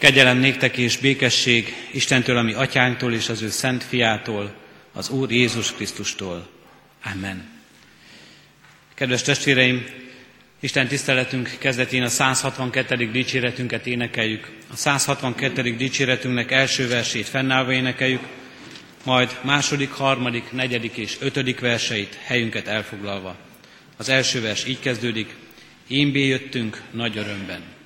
Kegyelem néktek és békesség Istentől, ami atyánktól és az ő szent fiától, az Úr Jézus Krisztustól. Amen. Kedves testvéreim, Isten tiszteletünk kezdetén a 162. dicséretünket énekeljük. A 162. dicséretünknek első versét fennállva énekeljük, majd második, harmadik, negyedik és ötödik verseit helyünket elfoglalva. Az első vers így kezdődik, én jöttünk nagy örömben.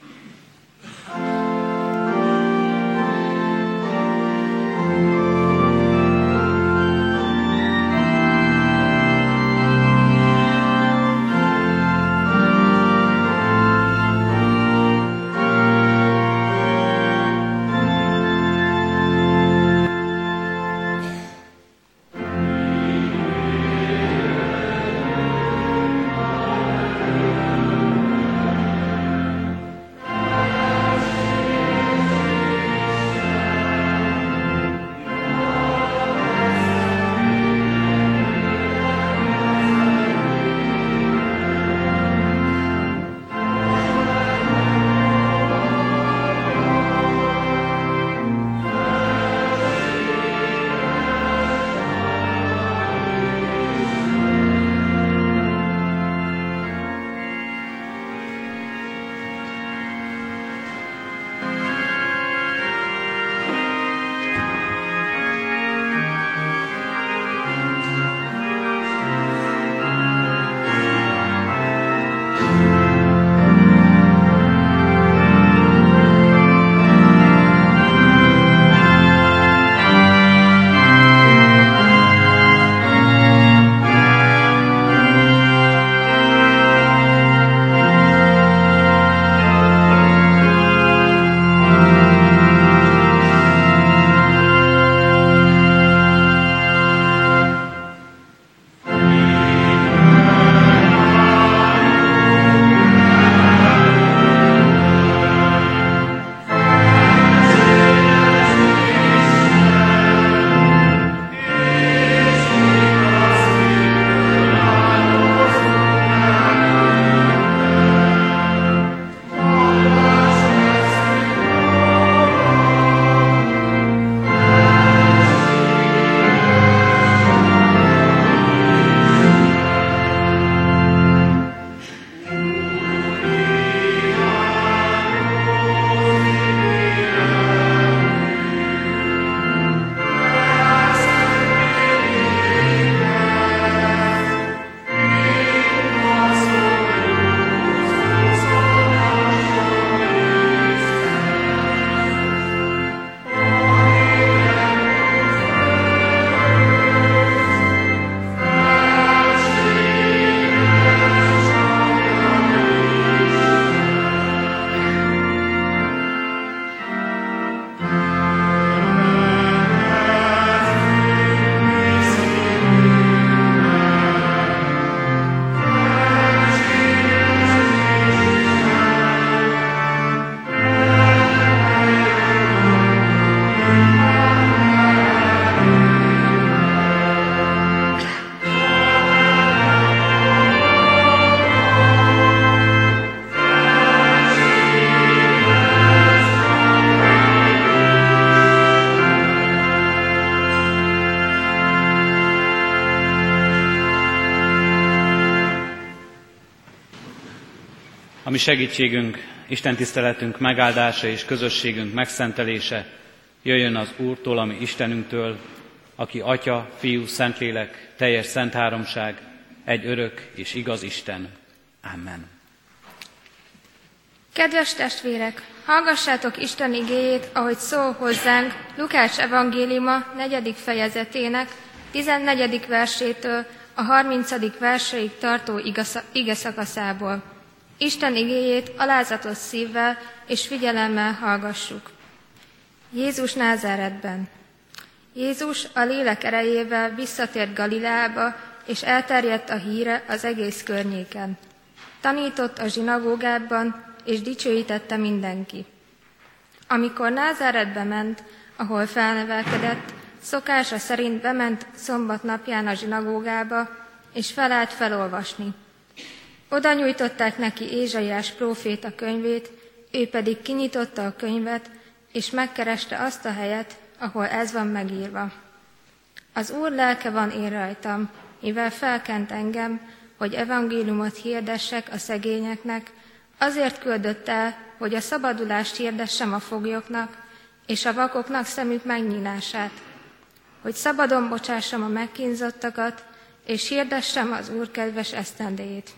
Segítségünk, Isten tiszteletünk megáldása és közösségünk megszentelése jöjjön az Úrtól, ami Istenünktől, aki Atya, Fiú, Szentlélek, teljes szent háromság, egy örök és igaz Isten. Amen. Kedves testvérek, hallgassátok Isten igéjét, ahogy szól hozzánk Lukács evangéliuma negyedik fejezetének 14. versétől a 30. verseig tartó ige szakaszából. Isten igéjét alázatos szívvel és figyelemmel hallgassuk. Jézus Názáretben. Jézus a lélek erejével visszatért Galileába, és elterjedt a híre az egész környéken. Tanított a zsinagógában, és dicsőítette mindenki. Amikor Názáretbe ment, ahol felnevelkedett, szokása szerint bement szombat napján a zsinagógába, és felállt felolvasni. Oda nyújtották neki Ézsaiás próféta könyvét, ő pedig kinyitotta a könyvet, és megkereste azt a helyet, ahol ez van megírva. Az Úr lelke van én rajtam, mivel felkent engem, hogy evangéliumot hirdessek a szegényeknek, azért küldött el, hogy a szabadulást hirdessem a foglyoknak, és a vakoknak szemük megnyílását, hogy szabadon bocsássam a megkínzottakat, és hirdessem az Úr kedves esztendéjét.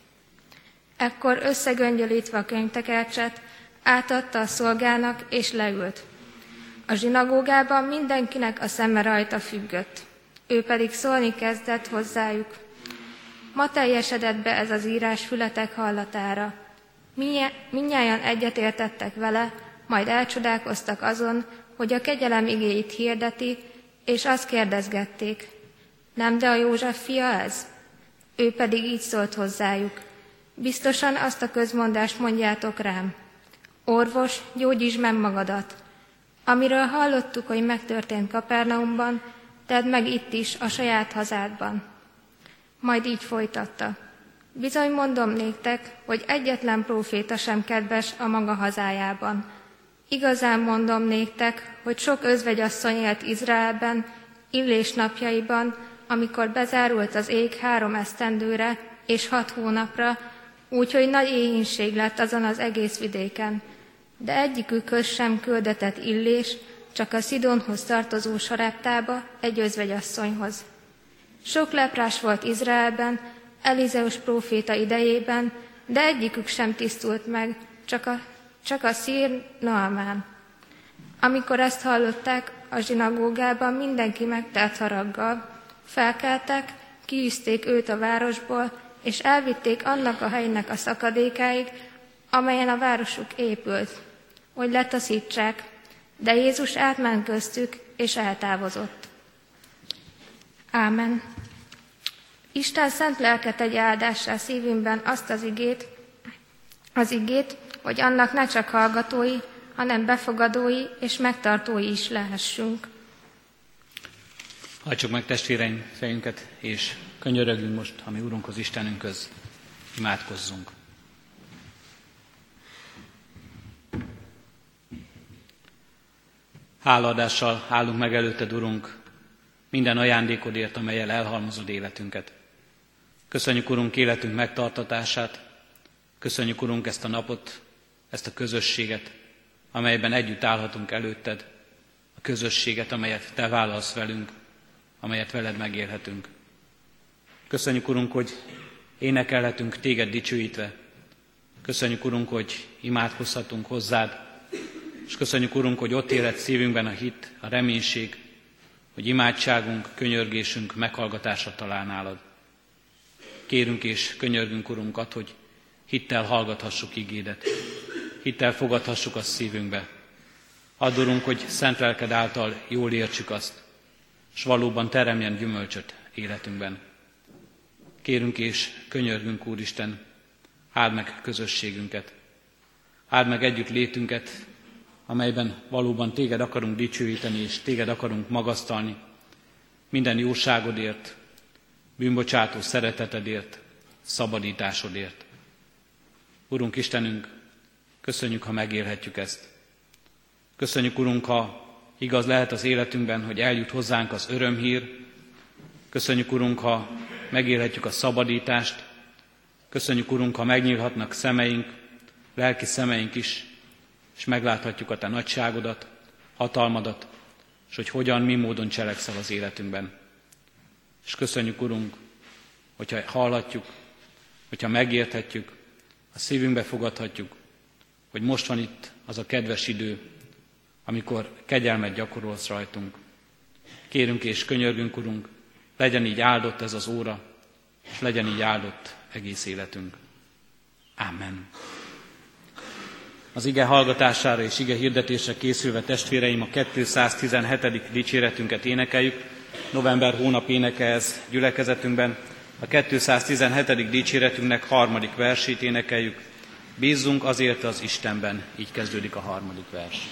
Ekkor összegöngyölítve a könyvtekercset, átadta a szolgának, és leült. A zsinagógában mindenkinek a szeme rajta függött. Ő pedig szólni kezdett hozzájuk. Ma teljesedett be ez az írás fületek hallatára. Minnyáján egyetértettek vele, majd elcsodálkoztak azon, hogy a kegyelem igéit hirdeti, és azt kérdezgették, nem de a József fia ez? Ő pedig így szólt hozzájuk, biztosan azt a közmondást mondjátok rám, orvos, gyógyítsd meg magadat. Amiről hallottuk, hogy megtörtént Kapernaumban, tedd meg itt is, a saját hazádban. Majd így folytatta. Bizony mondom néktek, hogy egyetlen próféta sem kedves a maga hazájában. Igazán mondom néktek, hogy sok özvegyasszony élt Izraelben, illés napjaiban, amikor bezárult az ég három esztendőre és hat hónapra, úgyhogy nagy éhínség lett azon az egész vidéken. De egyikükhöz sem küldetett illés, csak a Szidonhoz tartozó sareptába, egy özvegyasszonyhoz. Sok leprás volt Izraelben, Elizeus próféta idejében, de egyikük sem tisztult meg, csak a, csak a szír Naamán. Amikor ezt hallották, a zsinagógában mindenki megtelt haraggal. Felkeltek, kiűzték őt a városból, és elvitték annak a helynek a szakadékáig, amelyen a városuk épült, hogy letaszítsák, de Jézus átment köztük, és eltávozott. Ámen. Isten szent lelke tegye áldássá szívünkben azt az igét, az igét, hogy annak ne csak hallgatói, hanem befogadói és megtartói is lehessünk. Hajtsuk meg testvéreim fejünket, és könyörögünk most, ami Urunkhoz, Istenünkhöz, imádkozzunk. Hálaadással állunk meg előtted, Urunk, minden ajándékodért, amelyel elhalmozod életünket. Köszönjük, Urunk, életünk megtartatását, köszönjük, Urunk, ezt a napot, ezt a közösséget, amelyben együtt állhatunk előtted, a közösséget, amelyet Te válasz velünk, amelyet veled megélhetünk. Köszönjük, Urunk, hogy énekelhetünk Téged dicsőítve. Köszönjük, Urunk, hogy imádkozhatunk hozzád, és köszönjük, Urunk, hogy ott élet szívünkben a hit, a reménység, hogy imádságunk, könyörgésünk meghallgatásra talál nálad. Kérünk és könyörgünk, Urunkat, hogy hittel hallgathassuk igédet, hittel fogadhassuk azt szívünkbe. Add, hogy szent lelked által jól értsük azt, és valóban teremjen gyümölcsöt életünkben. Kérünk és könyörgünk, Úristen, áld meg közösségünket, áld meg együtt létünket, amelyben valóban téged akarunk dicsőíteni, és téged akarunk magasztalni, minden jóságodért, bűnbocsátó szeretetedért, szabadításodért. Urunk Istenünk, köszönjük, ha megélhetjük ezt. Köszönjük, Urunk, ha igaz lehet az életünkben, hogy eljut hozzánk az örömhír. Köszönjük, Urunk, ha megélhetjük a szabadítást. Köszönjük, Urunk, ha megnyílhatnak szemeink, lelki szemeink is, és megláthatjuk a Te nagyságodat, hatalmadat, és hogy hogyan, mi módon cselekszel az életünkben. És köszönjük, Urunk, hogyha hallhatjuk, hogyha megérthetjük, a szívünkbe fogadhatjuk, hogy most van itt az a kedves idő, amikor kegyelmet gyakorolsz rajtunk. Kérünk és könyörgünk, Urunk, legyen így áldott ez az óra, és legyen így áldott egész életünk. Amen. Az ige hallgatására és ige hirdetésre készülve testvéreim a 217. dicséretünket énekeljük. November hónap éneke ez gyülekezetünkben. A 217. dicséretünknek harmadik versét énekeljük. Bízzunk azért az Istenben, így kezdődik a harmadik vers.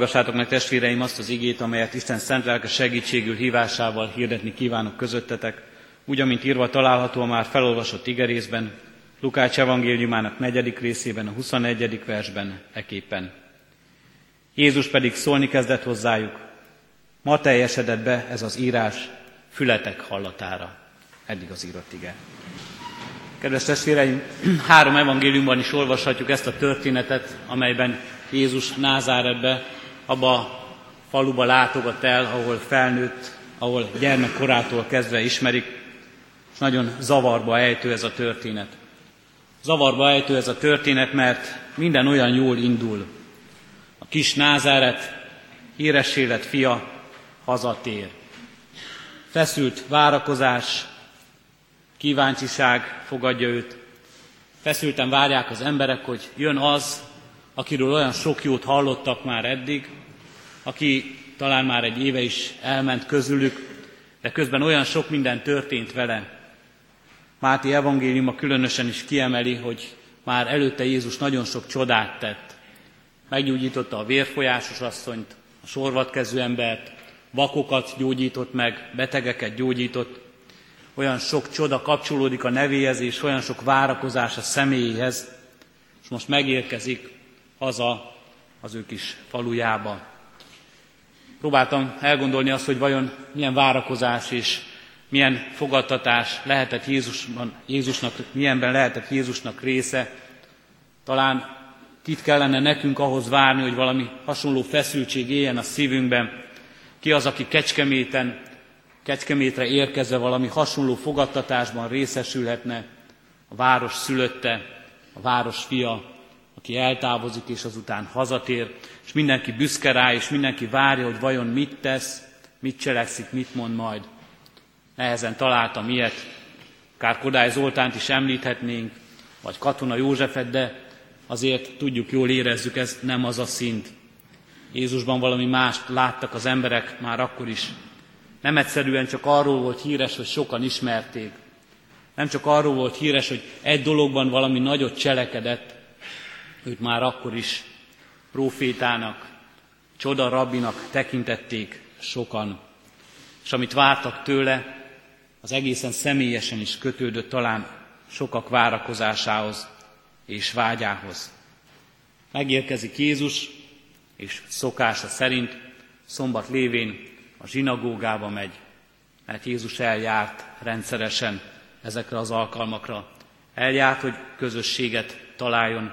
Hallgassátok meg testvéreim azt az igét, amelyet Isten szent lelke segítségül hívásával hirdetni kívánok közöttetek, úgy, amint írva található a már felolvasott igerészben, Lukács evangéliumának negyedik részében, a 21. versben, eképpen. Jézus pedig szólni kezdett hozzájuk, ma teljesedett be ez az írás fületek hallatára. Eddig az írott ige. Kedves testvéreim, három evangéliumban is olvashatjuk ezt a történetet, amelyben Jézus Názáretbe abba a faluba látogat el, ahol felnőtt, ahol gyermekkorától kezdve ismerik, és nagyon zavarba ejtő ez a történet. Zavarba ejtő ez a történet, mert minden olyan jól indul. A kis Názáret, híres élet fia hazatér. Feszült várakozás, kíváncsiság fogadja őt. Feszülten várják az emberek, hogy jön az, akiről olyan sok jót hallottak már eddig, aki talán már egy éve is elment közülük, de közben olyan sok minden történt vele. Máté evangéliuma különösen is kiemeli, hogy már előtte Jézus nagyon sok csodát tett. Meggyógyította a vérfolyásos asszonyt, a sorvatkező embert, vakokat gyógyított meg, betegeket gyógyított. Olyan sok csoda kapcsolódik a nevéhez, és olyan sok várakozás a személyéhez, és most megérkezik haza az ő kis falujába. Próbáltam elgondolni azt, hogy vajon milyen várakozás és milyen fogadtatás lehetett Jézusban, Jézusnak, milyenben lehetett Jézusnak része. Talán kit kellene nekünk ahhoz várni, hogy valami hasonló feszültség éljen a szívünkben. Ki az, aki Kecskeméten, Kecskemétre érkezve valami hasonló fogadtatásban részesülhetne, a város szülötte, a város fia, aki eltávozik és azután hazatér, és mindenki büszke rá, és mindenki várja, hogy vajon mit tesz, mit cselekszik, mit mond majd. Nehezen találtam ilyet, akár Kodály Zoltánt is említhetnénk, vagy Katona Józsefet, de azért tudjuk, jól érezzük, ez nem az a szint. Jézusban valami mást láttak az emberek már akkor is. Nem egyszerűen csak arról volt híres, hogy sokan ismerték. Nem csak arról volt híres, hogy egy dologban valami nagyot cselekedett, őt már akkor is profétának, csoda rabbinak tekintették sokan, és amit vártak tőle, az egészen személyesen is kötődött talán sokak várakozásához és vágyához. Megérkezik Jézus, és szokása szerint szombat lévén a zsinagógába megy, mert Jézus eljárt rendszeresen ezekre az alkalmakra. Eljárt, hogy közösséget találjon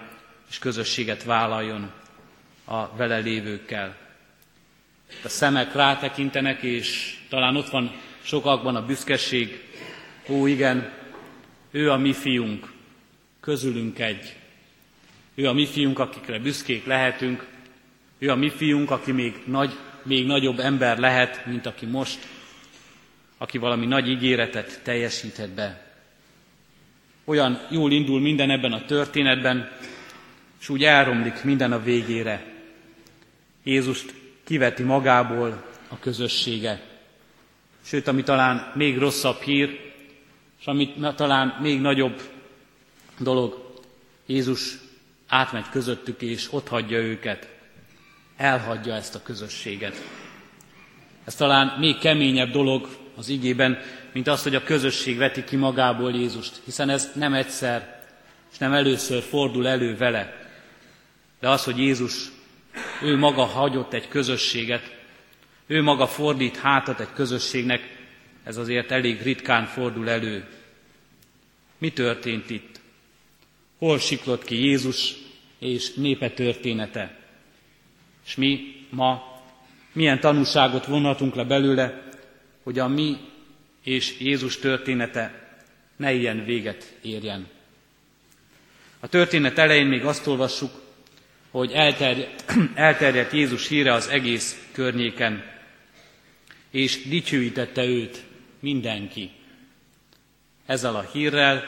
és közösséget vállaljon a vele lévőkkel. A szemek rátekintenek, és talán ott van sokakban a büszkeség. Ó, igen, ő a mi fiunk, közülünk egy. Ő a mi fiunk, akikre büszkék lehetünk. Ő a mi fiunk, aki még, nagy, még nagyobb ember lehet, mint aki most, aki valami nagy ígéretet teljesíthet be. Olyan jól indul minden ebben a történetben, és úgy elromlik minden a végére. Jézust kiveti magából a közössége. Sőt, ami talán még rosszabb hír, és amit talán még nagyobb dolog, Jézus átmegy közöttük, és ott hagyja őket. Elhagyja ezt a közösséget. Ez talán még keményebb dolog az igében, mint az, hogy a közösség veti ki magából Jézust, hiszen ez nem egyszer, és nem először fordul elő vele. De az, hogy Jézus, ő maga hagyott egy közösséget, ő maga fordít hátat egy közösségnek, ez azért elég ritkán fordul elő. Mi történt itt? Hol siklott ki Jézus és népe története? És mi ma milyen tanúságot vonhatunk le belőle, hogy a mi és Jézus története ne ilyen véget érjen. A történet elején még azt olvassuk, hogy elterjedt, elterjedt Jézus híre az egész környéken, és dicsőítette őt mindenki. Ezzel a hírrel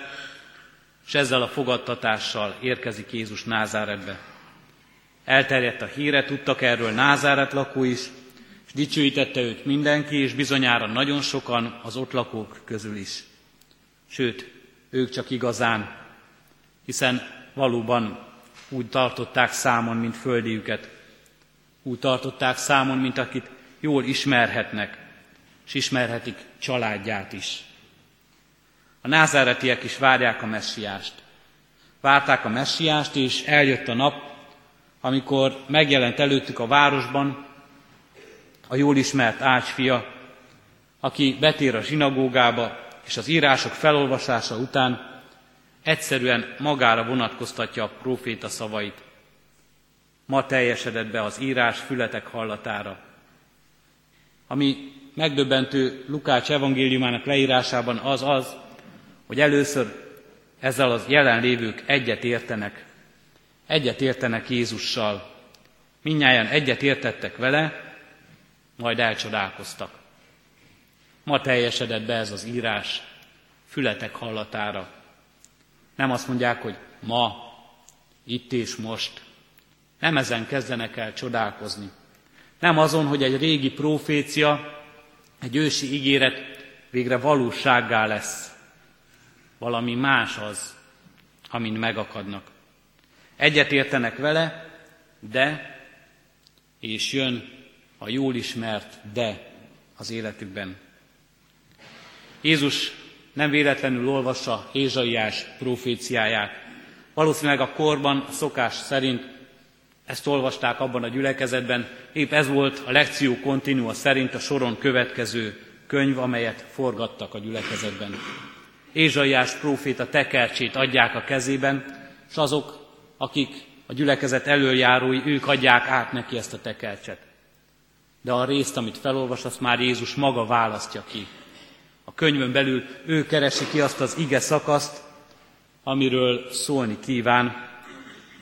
és ezzel a fogadtatással érkezik Jézus Názáretbe. Elterjedt a híre, tudtak erről Názáret lakó is, és dicsőítette őt mindenki, és bizonyára nagyon sokan az ott lakók közül is. Sőt, ők csak igazán, hiszen valóban úgy tartották számon, mint földiüket. Úgy tartották számon, mint akit jól ismerhetnek, és ismerhetik családját is. A názáretiek is várják a messiást. Várták a messiást, és eljött a nap, amikor megjelent előttük a városban a jól ismert ácsfia, aki betér a zsinagógába, és az írások felolvasása után egyszerűen magára vonatkoztatja a próféta szavait. Ma teljesedett be az írás fületek hallatára. Ami megdöbbentő Lukács evangéliumának leírásában az az, hogy először ezzel az jelenlévők egyet értenek. Egyet értenek Jézussal. Minnyáján egyet értettek vele, majd elcsodálkoztak. Ma teljesedett be ez az írás fületek hallatára. Nem azt mondják, hogy ma, itt és most. Nem ezen kezdenek el csodálkozni. Nem azon, hogy egy régi profécia, egy ősi ígéret végre valósággá lesz. Valami más az, amin megakadnak. Egyet értenek vele, de, és jön a jól ismert de az életükben. Jézus nem véletlenül olvassa Ézsaiás proféciáját. Valószínűleg a korban, a szokás szerint ezt olvasták abban a gyülekezetben, épp ez volt a lekció kontinua szerint a soron következő könyv, amelyet forgattak a gyülekezetben. Ézsaiás próféta tekercsét adják a kezében, és azok, akik a gyülekezet előjárói, ők adják át neki ezt a tekercset de a részt, amit felolvas, azt már Jézus maga választja ki. A könyvön belül ő keresi ki azt az ige szakaszt, amiről szólni kíván.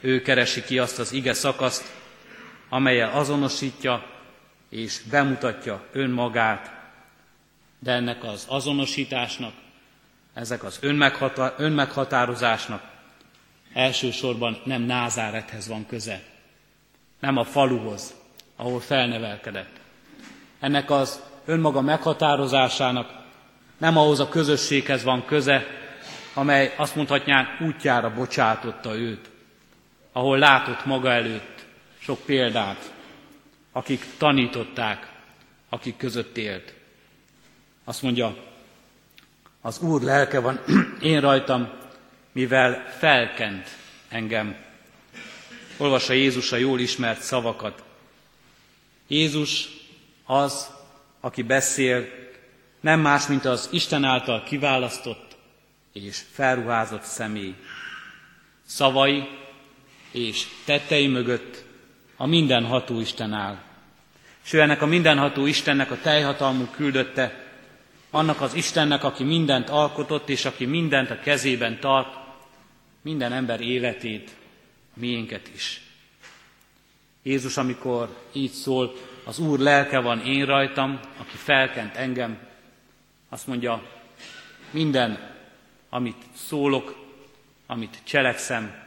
Ő keresi ki azt az ige szakaszt, amelyel azonosítja és bemutatja önmagát, de ennek az azonosításnak, ezek az önmeghatározásnak elsősorban nem Názárethez van köze, nem a faluhoz, ahol felnevelkedett. Ennek az önmaga meghatározásának nem ahhoz a közösséghez van köze, amely azt mondhatnánk útjára bocsátotta őt, ahol látott maga előtt sok példát, akik tanították, akik között élt. Azt mondja, az Úr lelke van én rajtam, mivel felkent engem. Olvassa Jézus a jól ismert szavakat. Jézus az, aki beszél, nem más, mint az Isten által kiválasztott és felruházott személy. Szavai és tettei mögött a mindenható Isten áll. És ő ennek a mindenható Istennek a teljhatalmú küldötte, annak az Istennek, aki mindent alkotott, és aki mindent a kezében tart, minden ember életét, miénket is. Jézus, amikor így szól, az Úr lelke van én rajtam, aki felkent engem, azt mondja, minden, amit szólok, amit cselekszem,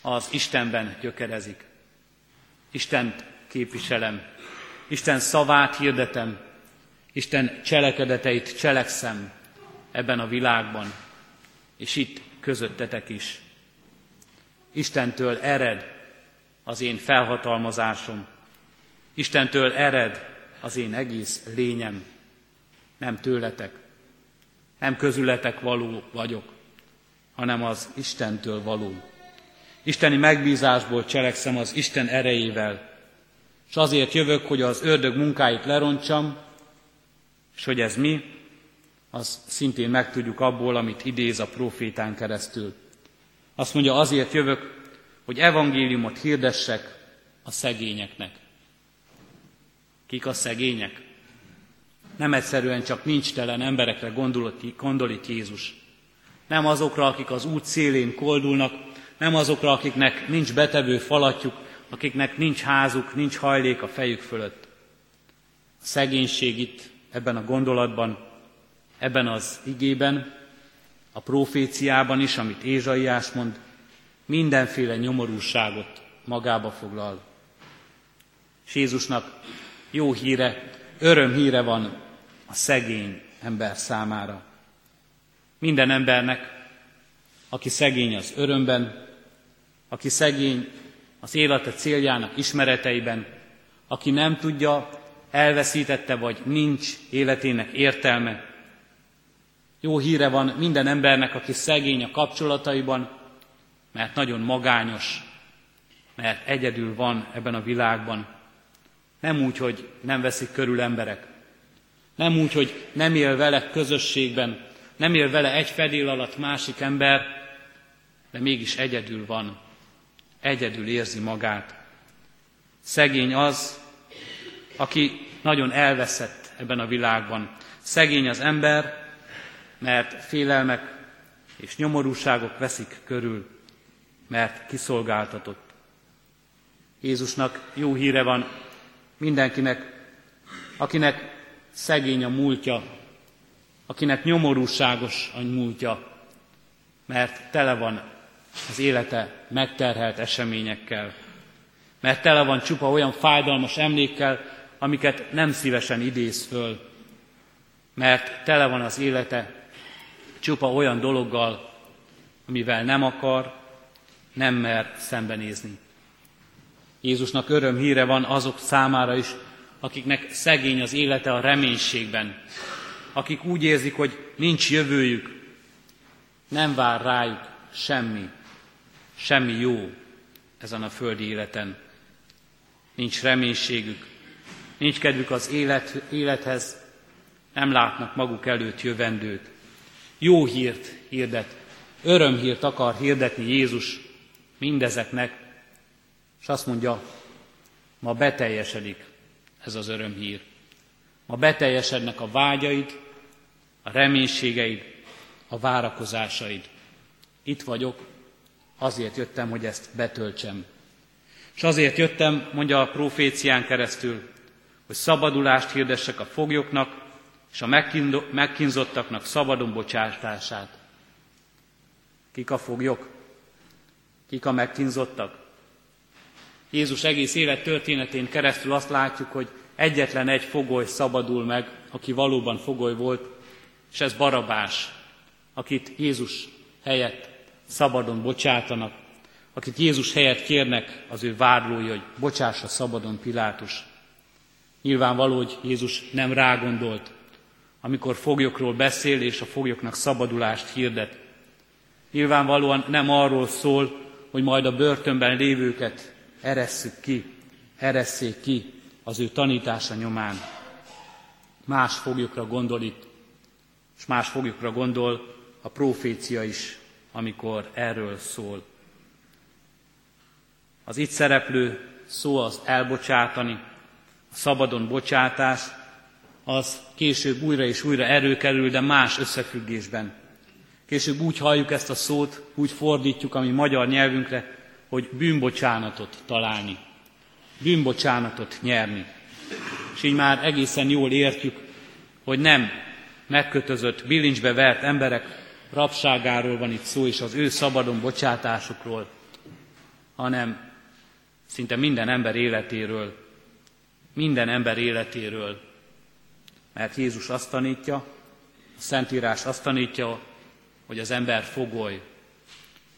az Istenben gyökerezik. Istent képviselem, Isten szavát hirdetem, Isten cselekedeteit cselekszem ebben a világban, és itt közöttetek is. Istentől ered az én felhatalmazásom, Istentől ered az én egész lényem, nem tőletek, nem közületek való vagyok, hanem az Istentől való. Isteni megbízásból cselekszem az Isten erejével, és azért jövök, hogy az ördög munkáit lerontsam, és hogy ez mi, az szintén megtudjuk abból, amit idéz a profétán keresztül. Azt mondja, azért jövök, hogy evangéliumot hirdessek a szegényeknek. Kik a szegények? Nem egyszerűen csak nincs telen emberekre gondol itt Jézus. Nem azokra, akik az út szélén koldulnak, nem azokra, akiknek nincs betevő falatjuk, akiknek nincs házuk, nincs hajlék a fejük fölött. A szegénység itt ebben a gondolatban, ebben az igében, a proféciában is, amit Ézsaiás mond, mindenféle nyomorúságot magába foglal. És Jézusnak jó híre, öröm híre van a szegény ember számára. Minden embernek, aki szegény az örömben, aki szegény az élete céljának ismereteiben, aki nem tudja, elveszítette vagy nincs életének értelme. Jó híre van minden embernek, aki szegény a kapcsolataiban, mert nagyon magányos, mert egyedül van ebben a világban. Nem úgy, hogy nem veszik körül emberek. Nem úgy, hogy nem él vele közösségben, nem él vele egy fedél alatt másik ember, de mégis egyedül van. Egyedül érzi magát. Szegény az, aki nagyon elveszett ebben a világban. Szegény az ember, mert félelmek és nyomorúságok veszik körül mert kiszolgáltatott. Jézusnak jó híre van mindenkinek, akinek szegény a múltja, akinek nyomorúságos a múltja, mert tele van az élete megterhelt eseményekkel, mert tele van csupa olyan fájdalmas emlékkel, amiket nem szívesen idéz föl, mert tele van az élete csupa olyan dologgal, amivel nem akar, nem mer szembenézni. Jézusnak öröm híre van azok számára is, akiknek szegény az élete a reménységben, akik úgy érzik, hogy nincs jövőjük, nem vár rájuk semmi, semmi jó ezen a földi életen. Nincs reménységük, nincs kedvük az élet, élethez, nem látnak maguk előtt jövendőt. Jó hírt hirdet, örömhírt akar hirdetni Jézus mindezeknek, és azt mondja, ma beteljesedik ez az örömhír. Ma beteljesednek a vágyaid, a reménységeid, a várakozásaid. Itt vagyok, azért jöttem, hogy ezt betöltsem. És azért jöttem, mondja a profécián keresztül, hogy szabadulást hirdessek a foglyoknak, és a megkínzottaknak szabadon bocsátását. Kik a foglyok? Kik a megkínzottak? Jézus egész élet történetén keresztül azt látjuk, hogy egyetlen egy fogoly szabadul meg, aki valóban fogoly volt, és ez Barabás, akit Jézus helyett szabadon bocsátanak, akit Jézus helyett kérnek az ő vádlói, hogy bocsássa szabadon Pilátus. Nyilvánvaló, hogy Jézus nem rágondolt, amikor foglyokról beszél és a foglyoknak szabadulást hirdet. Nyilvánvalóan nem arról szól, hogy majd a börtönben lévőket eresszük ki, eresszék ki az ő tanítása nyomán. Más foglyokra gondol itt, és más foglyokra gondol a profécia is, amikor erről szól. Az itt szereplő szó az elbocsátani, a szabadon bocsátás, az később újra és újra erőkerül, de más összefüggésben. Később úgy halljuk ezt a szót, úgy fordítjuk a mi magyar nyelvünkre, hogy bűnbocsánatot találni, bűnbocsánatot nyerni. És így már egészen jól értjük, hogy nem megkötözött, bilincsbe vert emberek rabságáról van itt szó, és az ő szabadon bocsátásukról, hanem szinte minden ember életéről, minden ember életéről. Mert Jézus azt tanítja, a Szentírás azt tanítja, hogy az ember fogoly,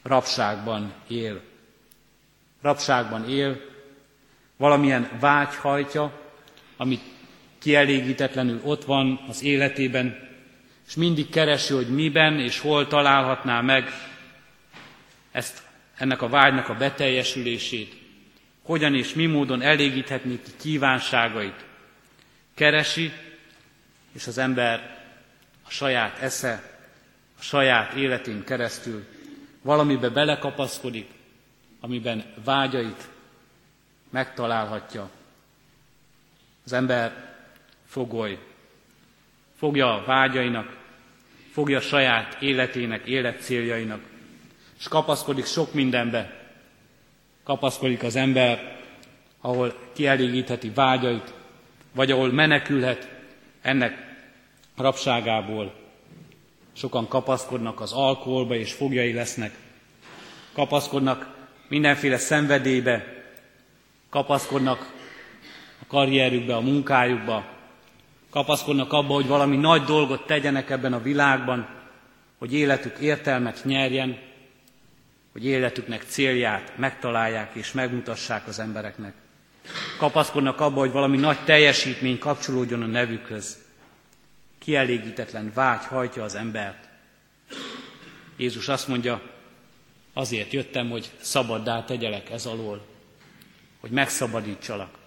rabságban él. Rabságban él, valamilyen vágy hajtja, ami kielégítetlenül ott van az életében, és mindig keresi, hogy miben és hol találhatná meg ezt, ennek a vágynak a beteljesülését, hogyan és mi módon elégíthetné ki kívánságait. Keresi, és az ember a saját esze, a saját életén keresztül valamibe belekapaszkodik, amiben vágyait megtalálhatja. Az ember fogoly, fogja a vágyainak, fogja a saját életének, életcéljainak, és kapaszkodik sok mindenbe. Kapaszkodik az ember, ahol kielégítheti vágyait, vagy ahol menekülhet ennek rabságából. Sokan kapaszkodnak az alkoholba, és fogjai lesznek. Kapaszkodnak mindenféle szenvedélybe, kapaszkodnak a karrierükbe, a munkájukba, kapaszkodnak abba, hogy valami nagy dolgot tegyenek ebben a világban, hogy életük értelmet nyerjen, hogy életüknek célját megtalálják és megmutassák az embereknek. Kapaszkodnak abba, hogy valami nagy teljesítmény kapcsolódjon a nevükhöz. Kielégítetlen vágy hajtja az embert. Jézus azt mondja, azért jöttem, hogy szabaddá tegyelek ez alól, hogy megszabadítsalak.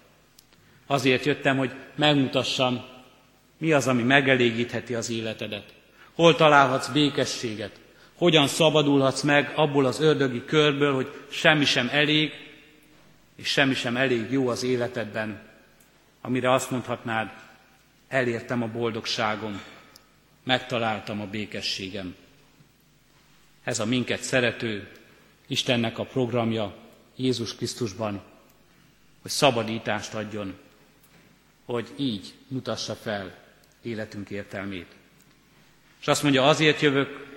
Azért jöttem, hogy megmutassam, mi az, ami megelégítheti az életedet. Hol találhatsz békességet, hogyan szabadulhatsz meg abból az ördögi körből, hogy semmi sem elég, és semmi sem elég jó az életedben, amire azt mondhatnád, elértem a boldogságom, megtaláltam a békességem. Ez a minket szerető Istennek a programja Jézus Krisztusban, hogy szabadítást adjon, hogy így mutassa fel életünk értelmét. És azt mondja, azért jövök,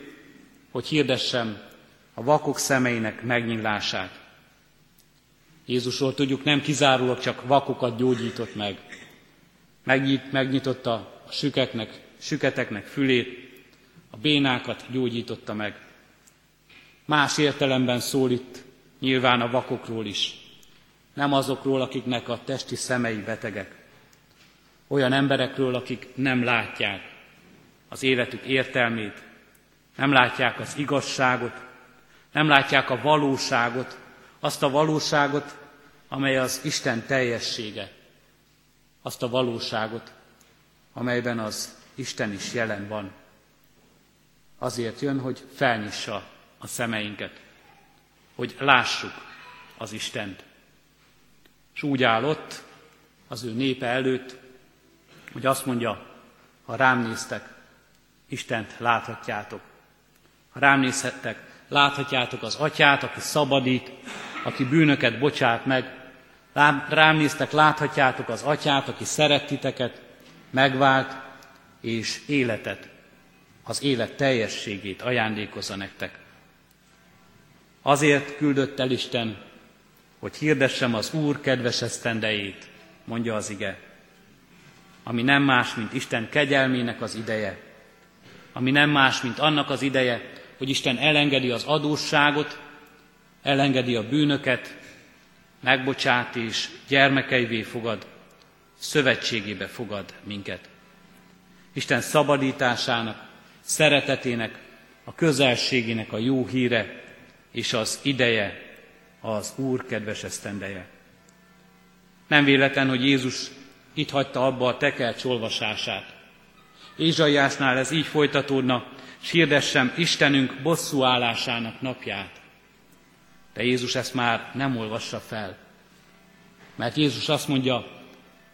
hogy hirdessem a vakok szemeinek megnyílását. Jézusról tudjuk, nem kizárólag csak vakokat gyógyított meg. Megnyit, megnyitotta a sükeknek, süketeknek fülét, a bénákat gyógyította meg. Más értelemben szól itt nyilván a vakokról is. Nem azokról, akiknek a testi szemei betegek. Olyan emberekről, akik nem látják az életük értelmét, nem látják az igazságot, nem látják a valóságot, azt a valóságot, amely az Isten teljessége, azt a valóságot, amelyben az Isten is jelen van. Azért jön, hogy felnyissa a szemeinket, hogy lássuk az Istent. És úgy állott az ő népe előtt, hogy azt mondja, ha rám néztek, Istent láthatjátok. Ha rám nézhettek, láthatjátok az atyát, aki szabadít, aki bűnöket bocsát meg. Rám néztek, láthatjátok az atyát, aki szeret titeket, megvált, és életet, az élet teljességét ajándékozza nektek. Azért küldött el Isten, hogy hirdessem az Úr kedves esztendejét, mondja az ige ami nem más, mint Isten kegyelmének az ideje, ami nem más, mint annak az ideje, hogy Isten elengedi az adósságot, elengedi a bűnöket, megbocsát és gyermekeivé fogad, szövetségébe fogad minket. Isten szabadításának, szeretetének, a közelségének a jó híre, és az ideje az Úr kedves esztendeje. Nem véletlen, hogy Jézus itt hagyta abba a tekercs olvasását. Ézsaiásnál ez így folytatódna, s hirdessem Istenünk bosszú állásának napját. De Jézus ezt már nem olvassa fel. Mert Jézus azt mondja,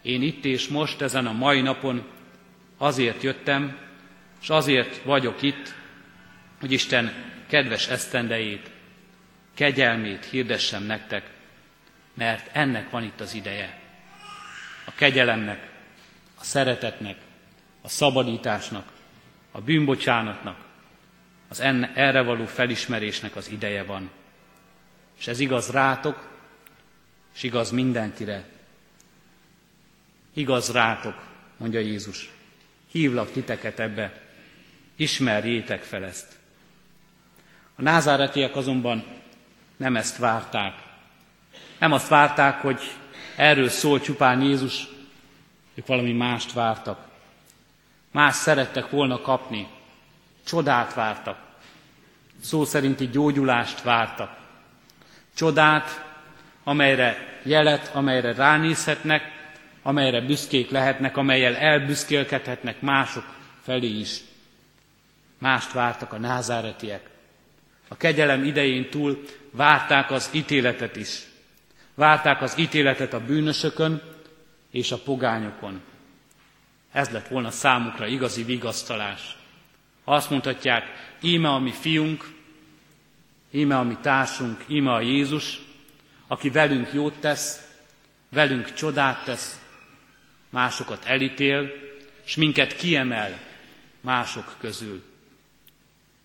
én itt és most ezen a mai napon azért jöttem, és azért vagyok itt, hogy Isten kedves esztendejét, kegyelmét hirdessem nektek, mert ennek van itt az ideje a kegyelemnek, a szeretetnek, a szabadításnak, a bűnbocsánatnak, az enne, erre való felismerésnek az ideje van. És ez igaz rátok, és igaz mindenkire. Igaz rátok, mondja Jézus. Hívlak titeket ebbe, ismerjétek fel ezt. A názáretiek azonban nem ezt várták. Nem azt várták, hogy erről szól csupán Jézus, ők valami mást vártak. Más szerettek volna kapni, csodát vártak, szó szerinti gyógyulást vártak. Csodát, amelyre jelet, amelyre ránézhetnek, amelyre büszkék lehetnek, amelyel elbüszkélkedhetnek mások felé is. Mást vártak a názáretiek. A kegyelem idején túl várták az ítéletet is. Várták az ítéletet a bűnösökön és a pogányokon. Ez lett volna számukra igazi vigasztalás. Azt mondhatják, íme a mi fiunk, íme a mi társunk, íme a Jézus, aki velünk jót tesz, velünk csodát tesz, másokat elítél, és minket kiemel mások közül.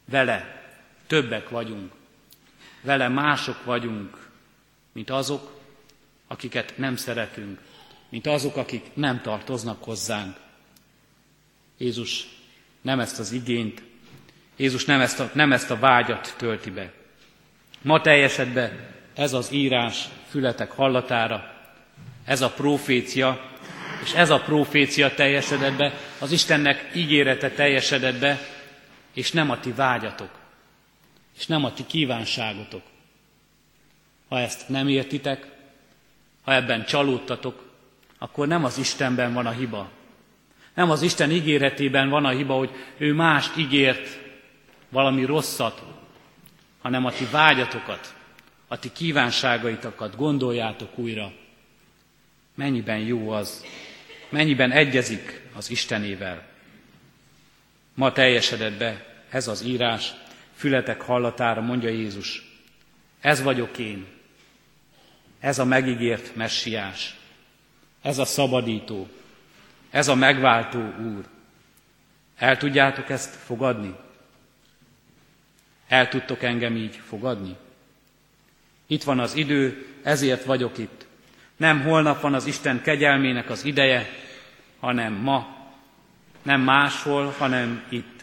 Vele többek vagyunk, vele mások vagyunk, mint azok, akiket nem szeretünk, mint azok, akik nem tartoznak hozzánk. Jézus nem ezt az igényt, Jézus nem ezt a, nem ezt a vágyat tölti be. Ma teljesed be ez az írás fületek hallatára, ez a profécia, és ez a profécia teljesedett be, az Istennek ígérete teljesedett be, és nem a ti vágyatok, és nem a ti kívánságotok. Ha ezt nem értitek, ha ebben csalódtatok, akkor nem az Istenben van a hiba. Nem az Isten ígéretében van a hiba, hogy ő mást ígért, valami rosszat, hanem a ti vágyatokat, a ti kívánságaitokat gondoljátok újra. Mennyiben jó az, mennyiben egyezik az Istenével. Ma teljesedett be ez az írás, fületek hallatára mondja Jézus. Ez vagyok én, ez a megígért messiás, ez a szabadító, ez a megváltó úr. El tudjátok ezt fogadni? El tudtok engem így fogadni? Itt van az idő, ezért vagyok itt. Nem holnap van az Isten kegyelmének az ideje, hanem ma. Nem máshol, hanem itt.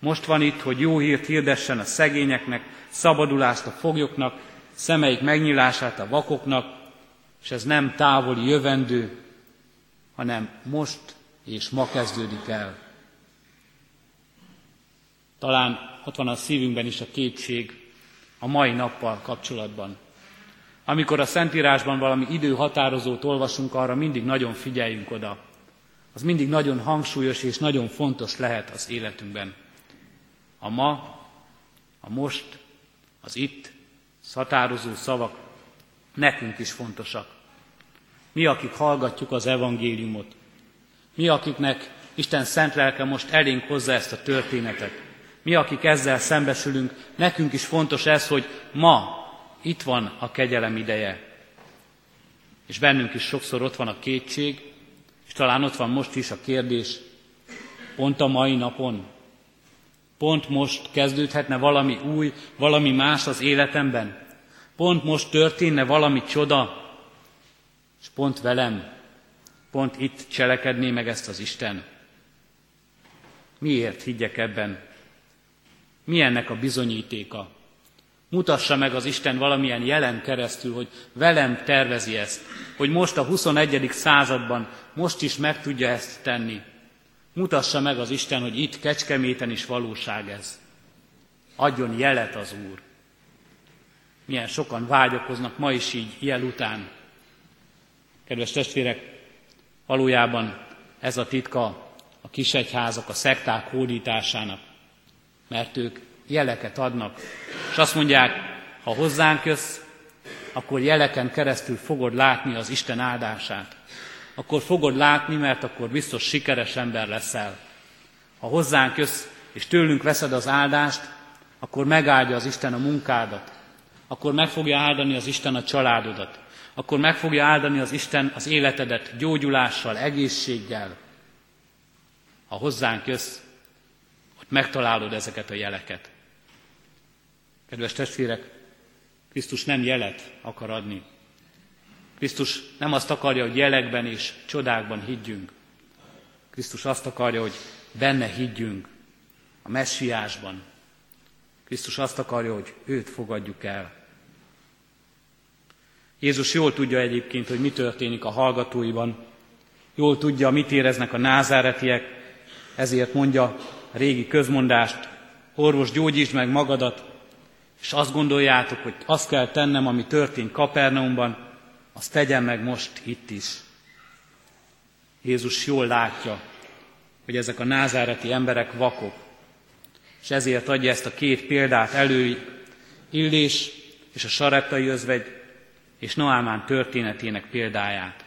Most van itt, hogy jó hírt hirdessen a szegényeknek, szabadulást a foglyoknak, szemeik megnyilását a vakoknak, és ez nem távoli jövendő, hanem most és ma kezdődik el. Talán ott van a szívünkben is a kétség a mai nappal kapcsolatban. Amikor a Szentírásban valami időhatározót olvasunk, arra mindig nagyon figyeljünk oda. Az mindig nagyon hangsúlyos és nagyon fontos lehet az életünkben. A ma, a most, az itt, határozó szavak nekünk is fontosak. Mi, akik hallgatjuk az evangéliumot, mi, akiknek Isten szent lelke most elénk hozza ezt a történetet, mi, akik ezzel szembesülünk, nekünk is fontos ez, hogy ma itt van a kegyelem ideje. És bennünk is sokszor ott van a kétség, és talán ott van most is a kérdés, pont a mai napon, pont most kezdődhetne valami új, valami más az életemben, pont most történne valami csoda, és pont velem, pont itt cselekedné meg ezt az Isten. Miért higgyek ebben? Mi ennek a bizonyítéka? Mutassa meg az Isten valamilyen jelen keresztül, hogy velem tervezi ezt, hogy most a 21. században, most is meg tudja ezt tenni. Mutassa meg az Isten, hogy itt Kecskeméten is valóság ez. Adjon jelet az Úr. Milyen sokan vágyakoznak ma is így jel után. Kedves testvérek, valójában ez a titka a kisegyházak, a szekták hódításának mert ők jeleket adnak. És azt mondják, ha hozzánk jössz, akkor jeleken keresztül fogod látni az Isten áldását. Akkor fogod látni, mert akkor biztos sikeres ember leszel. Ha hozzánk jössz, és tőlünk veszed az áldást, akkor megáldja az Isten a munkádat. Akkor meg fogja áldani az Isten a családodat. Akkor meg fogja áldani az Isten az életedet gyógyulással, egészséggel. Ha hozzánk jössz, megtalálod ezeket a jeleket. Kedves testvérek, Krisztus nem jelet akar adni. Krisztus nem azt akarja, hogy jelekben és csodákban higgyünk. Krisztus azt akarja, hogy benne higgyünk, a messiásban. Krisztus azt akarja, hogy őt fogadjuk el. Jézus jól tudja egyébként, hogy mi történik a hallgatóiban. Jól tudja, mit éreznek a názáretiek, ezért mondja a régi közmondást, orvos, gyógyítsd meg magadat, és azt gondoljátok, hogy azt kell tennem, ami történt Kapernaumban, azt tegyen meg most itt is. Jézus jól látja, hogy ezek a názáreti emberek vakok, és ezért adja ezt a két példát elő, Illés és a sareptai özvegy és Noámán történetének példáját.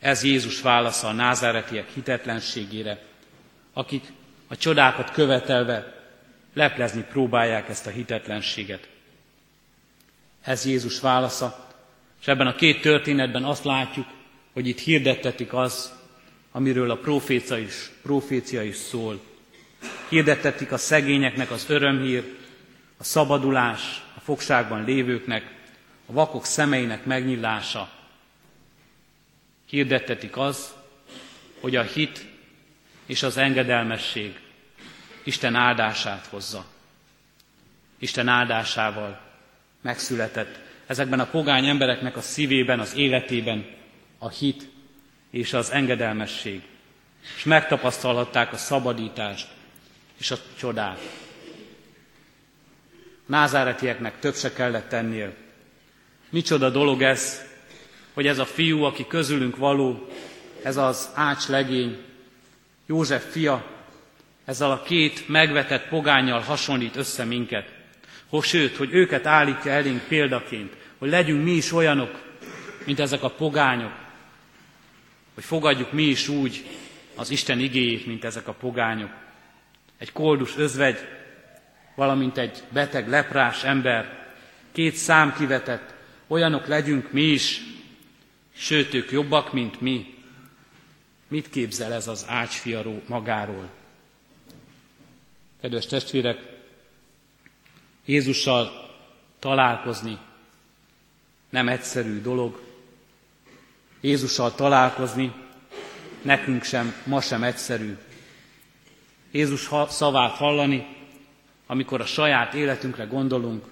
Ez Jézus válasza a názáretiek hitetlenségére, akik a csodákat követelve leplezni próbálják ezt a hitetlenséget. Ez Jézus válasza, és ebben a két történetben azt látjuk, hogy itt hirdettetik az, amiről a profécia is, profécia is szól. Hirdettetik a szegényeknek az örömhír, a szabadulás, a fogságban lévőknek, a vakok szemeinek megnyílása. Hirdettetik az, hogy a hit és az engedelmesség Isten áldását hozza. Isten áldásával megszületett ezekben a pogány embereknek a szívében, az életében a hit és az engedelmesség. És megtapasztalhatták a szabadítást és a csodát. Názáretieknek több se kellett tennél. Micsoda dolog ez, hogy ez a fiú, aki közülünk való, ez az ács legény, József fia, ezzel a két megvetett pogányjal hasonlít össze minket. Hogy sőt, hogy őket állítja elénk példaként, hogy legyünk mi is olyanok, mint ezek a pogányok, hogy fogadjuk mi is úgy az Isten igéjét, mint ezek a pogányok. Egy koldus özvegy, valamint egy beteg leprás ember, két szám kivetett, olyanok legyünk mi is, sőt, ők jobbak, mint mi. Mit képzel ez az ácsfiaró magáról? Kedves testvérek, Jézussal találkozni nem egyszerű dolog. Jézussal találkozni nekünk sem, ma sem egyszerű. Jézus szavát hallani, amikor a saját életünkre gondolunk,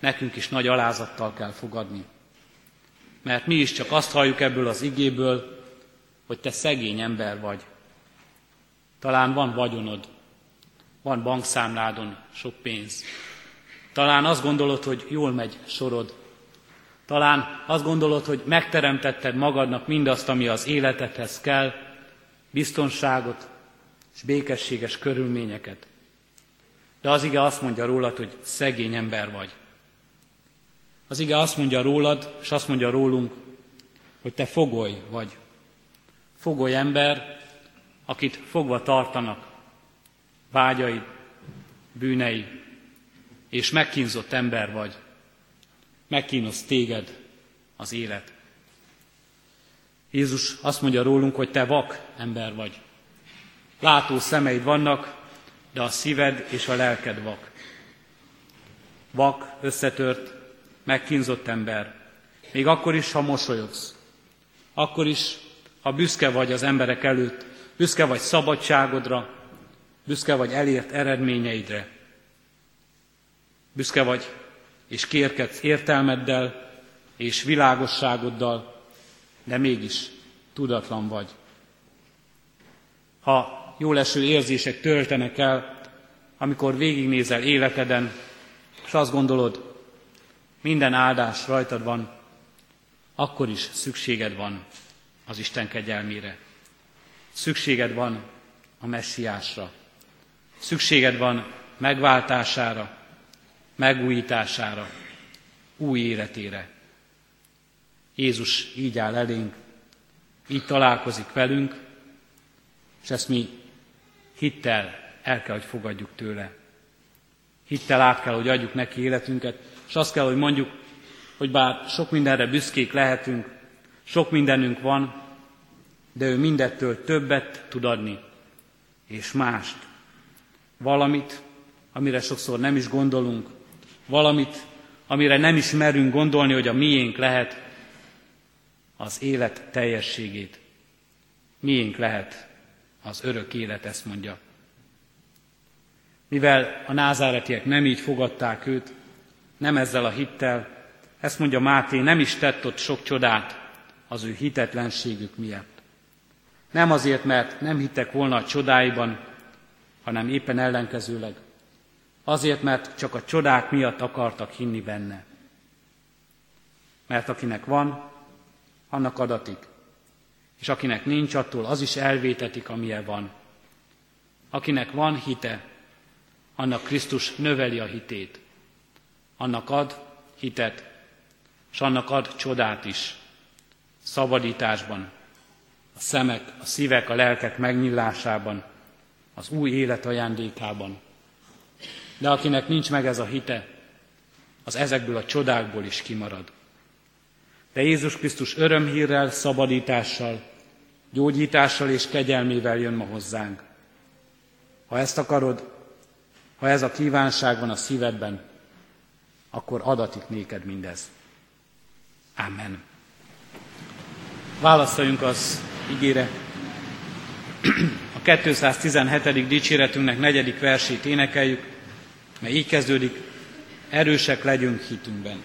nekünk is nagy alázattal kell fogadni. Mert mi is csak azt halljuk ebből az igéből, hogy te szegény ember vagy. Talán van vagyonod, van bankszámládon sok pénz. Talán azt gondolod, hogy jól megy sorod, talán azt gondolod, hogy megteremtetted magadnak mindazt, ami az életedhez kell, biztonságot és békességes körülményeket. De az ige azt mondja rólad, hogy szegény ember vagy. Az ige azt mondja rólad, és azt mondja rólunk, hogy te fogoly vagy. Fogoly ember, akit fogva tartanak vágyai, bűnei, és megkínzott ember vagy megkínosz téged az élet. Jézus azt mondja rólunk, hogy te vak ember vagy. Látó szemeid vannak, de a szíved és a lelked vak. Vak, összetört, megkínzott ember. Még akkor is, ha mosolyogsz. Akkor is, ha büszke vagy az emberek előtt, büszke vagy szabadságodra, büszke vagy elért eredményeidre. Büszke vagy és kérkedsz értelmeddel és világosságoddal, de mégis tudatlan vagy. Ha jó leső érzések töltenek el, amikor végignézel életeden, és azt gondolod, minden áldás rajtad van, akkor is szükséged van az Isten kegyelmére. Szükséged van a messiásra. Szükséged van megváltására, megújítására, új életére. Jézus így áll elénk, így találkozik velünk, és ezt mi hittel el kell, hogy fogadjuk tőle. Hittel át kell, hogy adjuk neki életünket, és azt kell, hogy mondjuk, hogy bár sok mindenre büszkék lehetünk, sok mindenünk van, de ő mindettől többet tud adni, és mást. Valamit, amire sokszor nem is gondolunk, valamit, amire nem is merünk gondolni, hogy a miénk lehet, az élet teljességét. Miénk lehet az örök élet, ezt mondja. Mivel a názáretiek nem így fogadták őt, nem ezzel a hittel, ezt mondja Máté, nem is tett ott sok csodát az ő hitetlenségük miatt. Nem azért, mert nem hittek volna a csodáiban, hanem éppen ellenkezőleg. Azért, mert csak a csodák miatt akartak hinni benne. Mert akinek van, annak adatik. És akinek nincs, attól az is elvétetik, amilyen van. Akinek van hite, annak Krisztus növeli a hitét. Annak ad hitet, és annak ad csodát is. Szabadításban, a szemek, a szívek, a lelkek megnyillásában, az új élet ajándékában. De akinek nincs meg ez a hite, az ezekből a csodákból is kimarad. De Jézus Krisztus örömhírrel, szabadítással, gyógyítással és kegyelmével jön ma hozzánk. Ha ezt akarod, ha ez a kívánság van a szívedben, akkor adatik néked mindez. Amen. Válaszoljunk az ígére. A 217. dicséretünknek negyedik versét énekeljük, mert így kezdődik, erősek legyünk hitünkben.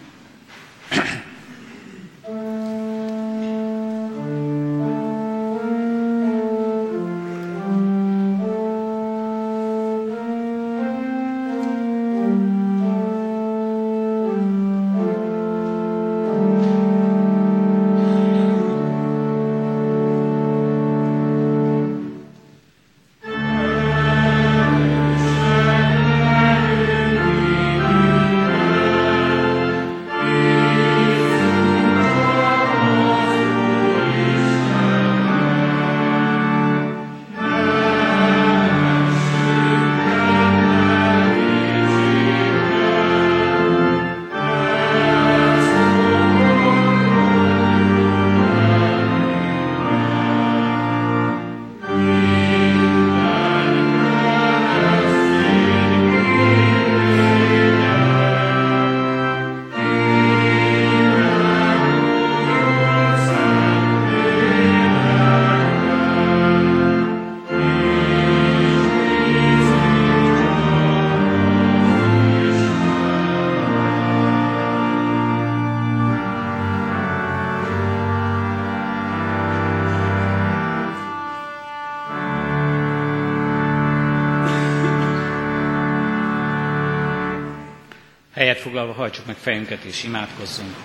Hajtsuk meg fejünket és imádkozzunk.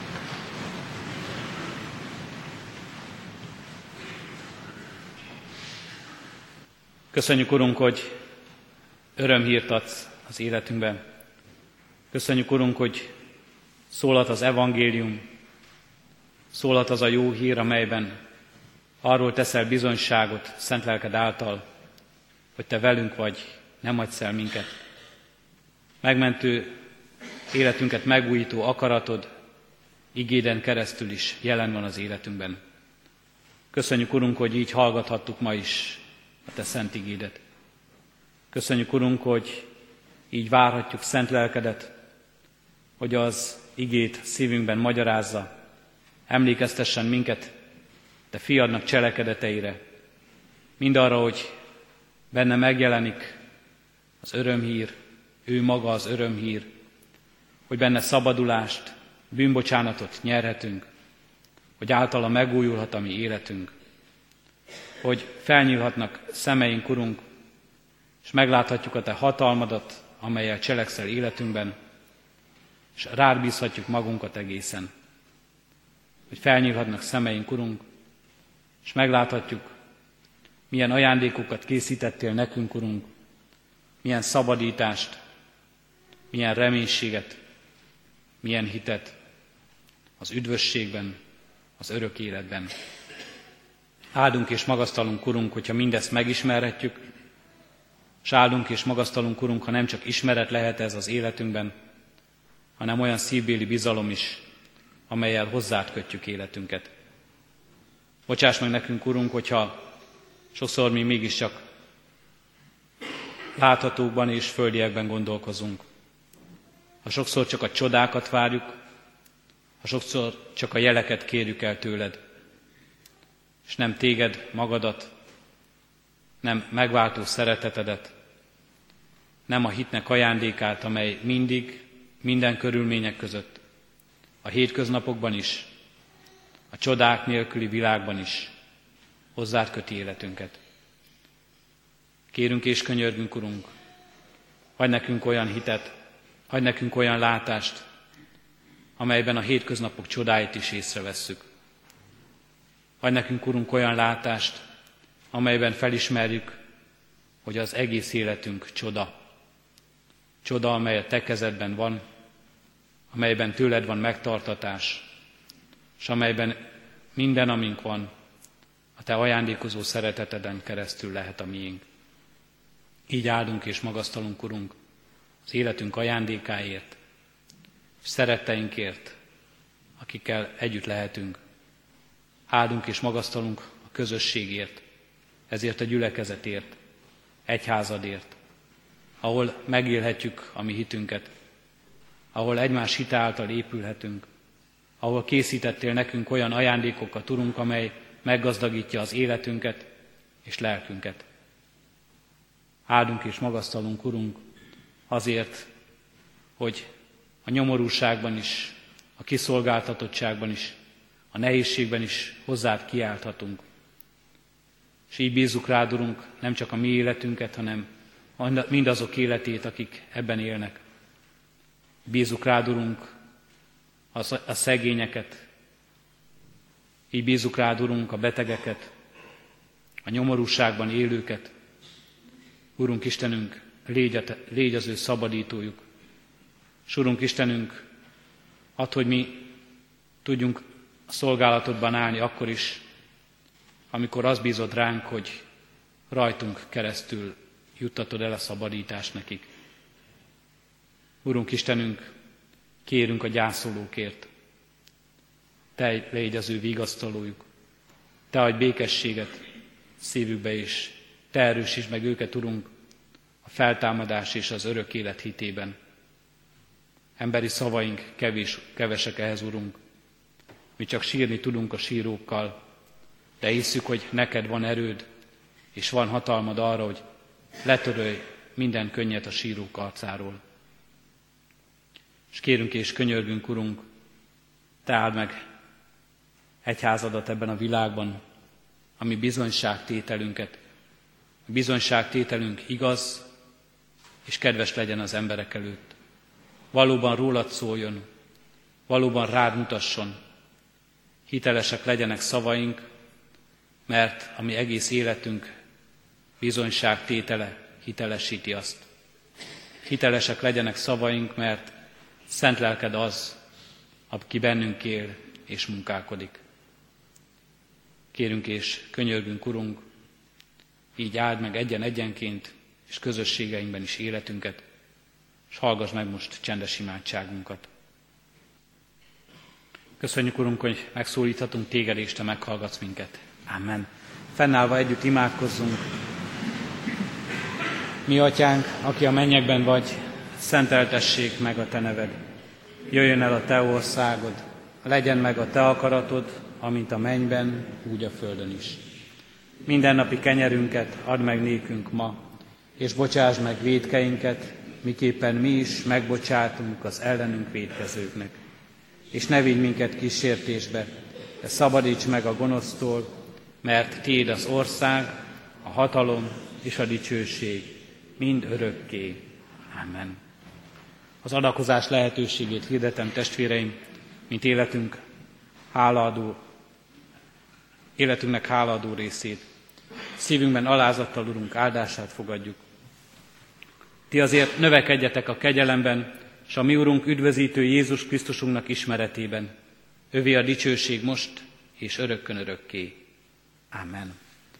Köszönjük, Urunk, hogy örömhírt adsz az életünkben. Köszönjük, Urunk, hogy szólat az evangélium, szólat az a jó hír, amelyben arról teszel bizonyságot szent lelked által, hogy Te velünk vagy, nem adsz el minket. Megmentő életünket megújító akaratod igéden keresztül is jelen van az életünkben. Köszönjük, Urunk, hogy így hallgathattuk ma is a Te szent igédet. Köszönjük, Urunk, hogy így várhatjuk szent lelkedet, hogy az igét szívünkben magyarázza, emlékeztessen minket Te fiadnak cselekedeteire, mindarra, hogy benne megjelenik az örömhír, ő maga az örömhír, hogy benne szabadulást, bűnbocsánatot nyerhetünk, hogy általa megújulhat a mi életünk, hogy felnyílhatnak szemeink, Urunk, és megláthatjuk a Te hatalmadat, amelyel cselekszel életünkben, és rád magunkat egészen. Hogy felnyílhatnak szemeink, Urunk, és megláthatjuk, milyen ajándékokat készítettél nekünk, Urunk, milyen szabadítást, milyen reménységet, milyen hitet az üdvösségben, az örök életben. Áldunk és magasztalunk, Urunk, hogyha mindezt megismerhetjük, és áldunk és magasztalunk, Urunk, ha nem csak ismeret lehet ez az életünkben, hanem olyan szívbéli bizalom is, amelyel hozzád kötjük életünket. Bocsáss meg nekünk, Urunk, hogyha sokszor mi mégiscsak láthatókban és földiekben gondolkozunk ha sokszor csak a csodákat várjuk, ha sokszor csak a jeleket kérjük el tőled, és nem téged, magadat, nem megváltó szeretetedet, nem a hitnek ajándékát, amely mindig, minden körülmények között, a hétköznapokban is, a csodák nélküli világban is hozzád köti életünket. Kérünk és könyörgünk, Urunk, hagy nekünk olyan hitet, hagy nekünk olyan látást, amelyben a hétköznapok csodáit is észrevesszük. Hagy nekünk, Urunk, olyan látást, amelyben felismerjük, hogy az egész életünk csoda. Csoda, amely a Te kezedben van, amelyben tőled van megtartatás, és amelyben minden, amink van, a Te ajándékozó szereteteden keresztül lehet a miénk. Így áldunk és magasztalunk, Urunk, az életünk ajándékáért, szeretteinkért, akikkel együtt lehetünk. Áldunk és magasztalunk a közösségért, ezért a gyülekezetért, egyházadért, ahol megélhetjük a mi hitünket, ahol egymás hite által épülhetünk, ahol készítettél nekünk olyan ajándékokat, Urunk, amely meggazdagítja az életünket és lelkünket. Áldunk és magasztalunk, Urunk, azért, hogy a nyomorúságban is, a kiszolgáltatottságban is, a nehézségben is hozzád kiálthatunk. És így bízzuk rád, Urunk, nem csak a mi életünket, hanem mindazok életét, akik ebben élnek. Bízzuk rád, Urunk, a szegényeket, így bízzuk rád, Urunk, a betegeket, a nyomorúságban élőket. Urunk Istenünk, légy, légy az ő szabadítójuk. És Urunk Istenünk, add, hogy mi tudjunk a szolgálatodban állni akkor is, amikor az bízod ránk, hogy rajtunk keresztül juttatod el a szabadítást nekik. Urunk Istenünk, kérünk a gyászolókért. Te légy az ő vigasztalójuk. Te adj békességet szívükbe is. Te erősíts meg őket, Urunk, feltámadás és az örök élet hitében. Emberi szavaink kevés, kevesek ehhez, Urunk. Mi csak sírni tudunk a sírókkal, de hiszük, hogy neked van erőd, és van hatalmad arra, hogy letörölj minden könnyet a sírók arcáról. És kérünk és könyörgünk, Urunk, Te áld meg egyházadat ebben a világban, ami bizonyságtételünket. A bizonyságtételünk igaz, és kedves legyen az emberek előtt. Valóban rólad szóljon, valóban rád mutasson. Hitelesek legyenek szavaink, mert a mi egész életünk bizonyságtétele hitelesíti azt. Hitelesek legyenek szavaink, mert szent lelked az, aki bennünk él és munkálkodik. Kérünk és könyörgünk, Urunk, így áld meg egyen-egyenként és közösségeinkben is életünket, és hallgass meg most csendes imádságunkat. Köszönjük, Urunk, hogy megszólíthatunk téged, és te meghallgatsz minket. Amen. Fennállva együtt imádkozzunk. Mi, Atyánk, aki a mennyekben vagy, szenteltessék meg a Te neved. Jöjjön el a Te országod, legyen meg a Te akaratod, amint a mennyben, úgy a földön is. Mindennapi kenyerünket add meg nékünk ma, és bocsáss meg védkeinket, miképpen mi is megbocsátunk az ellenünk védkezőknek. És ne vigy minket kísértésbe, de szabadíts meg a gonosztól, mert Tiéd az ország, a hatalom és a dicsőség mind örökké. Amen. Az adakozás lehetőségét hirdetem testvéreim, mint életünk hálaadó, életünknek hálaadó részét. Szívünkben alázattal, Urunk, áldását fogadjuk. Ti azért növekedjetek a kegyelemben, és a mi Urunk üdvözítő Jézus Krisztusunknak ismeretében. Övé a dicsőség most és örökkön örökké. Amen.